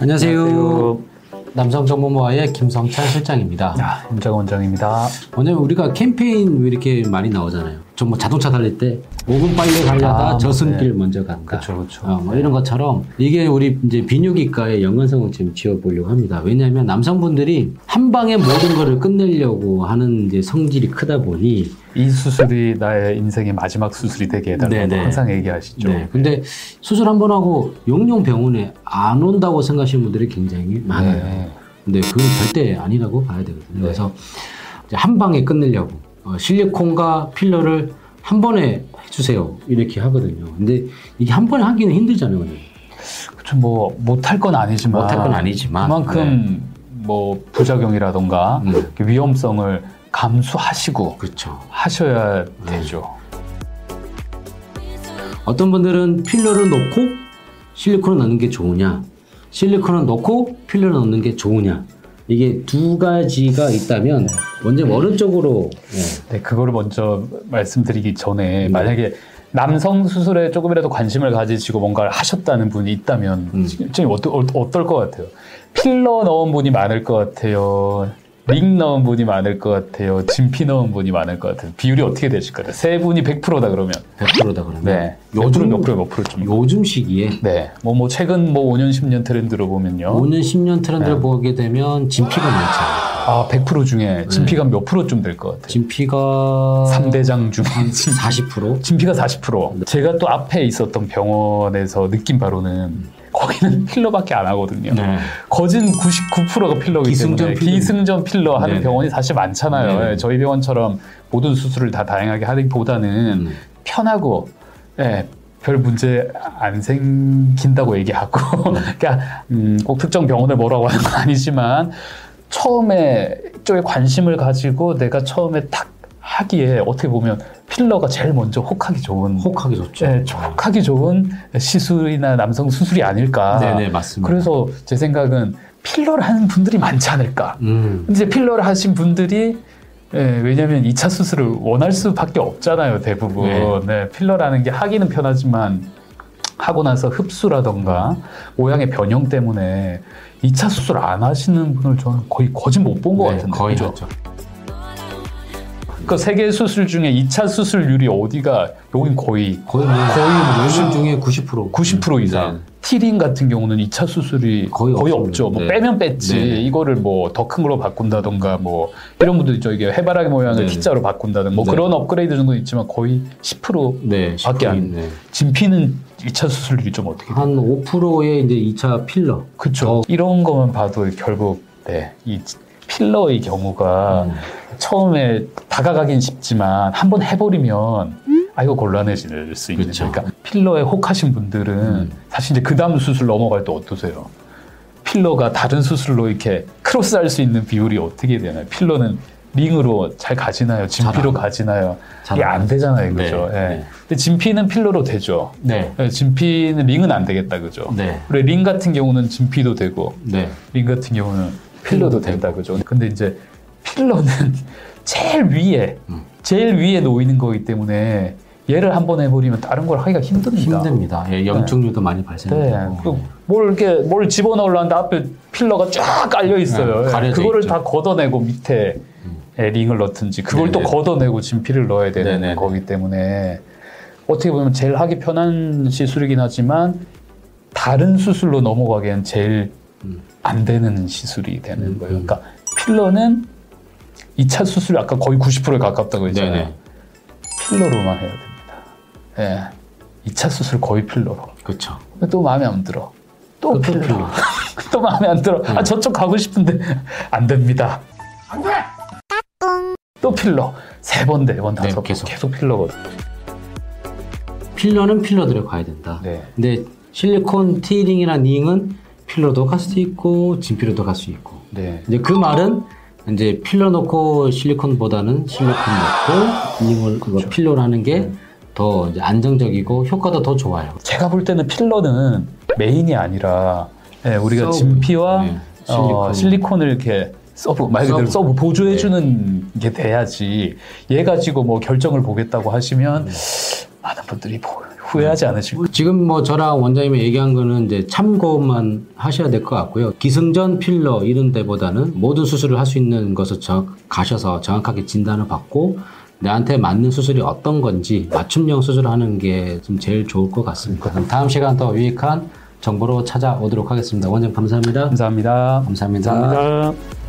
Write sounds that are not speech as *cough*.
안녕하세요. 남성정보모아의 김성찬 실장입니다. 아, 임장 원장입니다. 오늘 우리가 캠페인 왜 이렇게 많이 나오잖아요. 좀뭐 자동차 달릴 때 5분 빨리 가려다 아, 저승길 네. 먼저 간다. 그쵸, 그쵸. 어, 뭐 이런 것처럼 이게 우리 이제 비뇨기과의 연관성을 지금 지어보려고 합니다. 왜냐하면 남성분들이 한 방에 모든 거를 끝내려고 하는 이제 성질이 크다 보니 이 수술이 나의 인생의 마지막 수술이 되게 해달라고 네네. 항상 얘기하시죠. 네. 근데 수술 한 번 하고 용용 병원에 안 온다고 생각하시는 분들이 굉장히 많아요. 네. 근데 그건 절대 아니라고 봐야 되거든요. 그래서 이제 한 방에 끝내려고 어, 실리콘과 필러를 한 번에 해주세요 이렇게 하거든요. 근데 이게 한 번에 하기는 힘들잖아요. 그쵸, 뭐, 못할 건 아니지만. 못할 건 아니지만, 그만큼 뭐, 부작용이라던가 음. 그 위험성을 감수하시고 그렇죠. 하셔야 되죠. 어떤 분들은 필러를 넣고 실리콘을 넣는 게 좋으냐, 실리콘을 넣고 필러를 넣는 게 좋으냐. 이게 두 가지가 있다면 먼저 오른쪽으로 예, 네, 그거를 먼저 말씀드리기 전에 네. 만약에 남성 수술에 조금이라도 관심을 가지시고 뭔가를 하셨다는 분이 있다면 음. 지금 어떠, 어, 어떨 것 같아요? 필러 넣은 분이 많을 것 같아요. 링 넣은 분이 많을 것 같아요. 진피 넣은 분이 많을 것 같아요. 비율이 어떻게 되실 것 같아요? 세 분이 100%다 그러면. 100%다 그러면 네. 요즘 몇 프로 몇 프로 좀. 요즘 시기에 네. 뭐, 뭐, 최근 뭐 5년, 10년 트렌드로 보면요. 5년, 10년 트렌드를 네. 보게 되면 진피가 많죠. 아, 100% 중에 진피가 몇 프로쯤 될 것 같아요? 진피가 삼대장 중에 *laughs* 진- 40%? 진피가 40%. 제가 또 앞에 있었던 병원에서 느낀 바로는 거기는 *laughs* 필러밖에 안 하거든요. 네. 거진 99%가 필러이기 기승전 때문에 필러. 기승전 필러 하는 네네. 병원이 사실 많잖아요. 네네. 예, 저희 병원처럼 모든 수술을 다 다양하게 하기보다는 음. 편하고 예, 별 문제 안 생긴다고 얘기하고 *laughs* 그러니까 음, 꼭 특정 병원을 뭐라고 하는 건 아니지만 처음에 쪽에 관심을 가지고 내가 처음에 딱 하기에 어떻게 보면 필러가 제일 먼저 혹하기 좋은 혹하기 좋죠. 예, 혹하기 좋은 시술이나 남성 수술이 아닐까. 네네, 맞습니다. 그래서 제 생각은 필러를 하는 분들이 많지 않을까. 음. 근데 이제 필러를 하신 분들이 예, 왜냐하면 2차 수술을 원할 수밖에 없잖아요, 대부분. 네. 네, 필러라는 게 하기는 편하지만 하고 나서 흡수라던가 모양의 변형 때문에 2차 수술 안 하시는 분을 저는 거의 거진 못 본것 네, 같은데. 거의 그죠? 하죠. 그 세계 수술 중에 2차 수술률이 어디가 여긴 거의 거의 뭐 거의 뭐 요즘 중에 90% 90% 이상. 네. 티링 같은 경우는 2차 수술이 거의 거의. 없죠. 뭐 네. 빼면 뺐지. 네, 네. 이거를 뭐 더 큰 걸로 바꾼다던가 뭐 이런 분들 있죠. 이게 해바라기 모양을 네, 네. T자로 바꾼다든가 뭐 네. 그런 업그레이드 정도는 있지만 거의 10% 네, 밖에 안- 네. 진피는 2차 수술률이 좀 어떻게? 한 5%의 이제 2차 필러. 그렇죠. 이런 거만 봐도 결국 네, 이 필러의 경우가 음. 처음에 다가가긴 쉽지만 한번 해버리면 아 이거 곤란해질 수 있는 그쵸. 그러니까 필러에 혹하신 분들은 음. 사실 이제 그 다음 수술 넘어갈 때 어떠세요? 필러가 다른 수술로 이렇게 크로스할 수 있는 비율이 어떻게 되나요? 필러는 링으로 잘 가지나요? 진피로 안 가지나요? 잘 이게 안안 되잖아요, 네, 그죠? 예. 네. 근데 진피는 필러로 되죠. 네. 예, 진피는 링은 안 되겠다, 그죠? 네. 그리고 링 같은 경우는 진피도 되고 네. 링 같은 경우는 필러도 된다 그죠. 근데 이제 필러는 *laughs* 제일 위에 음. 제일 위에 놓이는 거기 때문에 얘를 한 번 해버리면 다른 걸 하기가 힘듭니다. 힘듭니다. 예, 염증류도 많이 네. 발생되고. 그뭘 이렇게 뭘 집어 넣으려는데 앞에 필러가 쫙 깔려 있어요. 네, 그거를 있죠. 다 걷어내고 밑에 에, 링을 넣든지 그걸 또 네네. 걷어내고 진피를 넣어야 되는 네네네. 거기 때문에 어떻게 보면 제일 하기 편한 시술이긴 하지만 다른 수술로 넘어가기엔 제일 음. 안 되는 시술이 되는 음, 거예요. 음. 그러니까 필러는 2차 수술 아까 거의 90%에 가깝다고 했잖아요. 네네. 필러로만 해야 됩니다. 예. 2차 수술 거의 필러로. 그렇죠. 또 마음에 안 들어. 또 또 필러. 필러. *laughs* 또 마음에 안 들어. 네. 아 저쪽 가고 싶은데 *laughs* 안 됩니다. 또 필러. 세 번, 네 번, 다섯 번 계속. 계속 필러거든. 필러는 필러대로 가야 된다. 네. 근데 실리콘 티링이나 링은 필러도 갈 수 있고 진피로도 갈 수 있고. 네. 이제 그 말은 이제 필러 넣고 실리콘보다는 실리콘 넣고 링을 그거 필러로 하는 게 더 안정적이고 효과도 더 좋아요. 제가 볼 때는 필러는 main이 아니라 예, 우리가. 진피와 네, 어, 실리콘. 실리콘을 이렇게 sub 말 그대로 sub. sub 보조해주는 게 돼야지 얘 가지고 뭐 결정을 보겠다고 하시면 네. 많은 분들이 뭐 후회하지 않으실 거예요. 지금 뭐 저랑 원장님이 얘기한 거는 이제 참고만 하셔야 될 것 같고요. 기승전 필러 이런 데보다는 모든 수술을 할 수 있는 것을 저, 가셔서 정확하게 진단을 받고 내한테 맞는 수술이 어떤 건지 맞춤형 수술을 하는 게 좀 제일 좋을 것 같습니다. 그럼 다음 시간 더 유익한 정보로 찾아오도록 하겠습니다. 원장님 감사합니다. 감사합니다. 감사합니다. 감사합니다.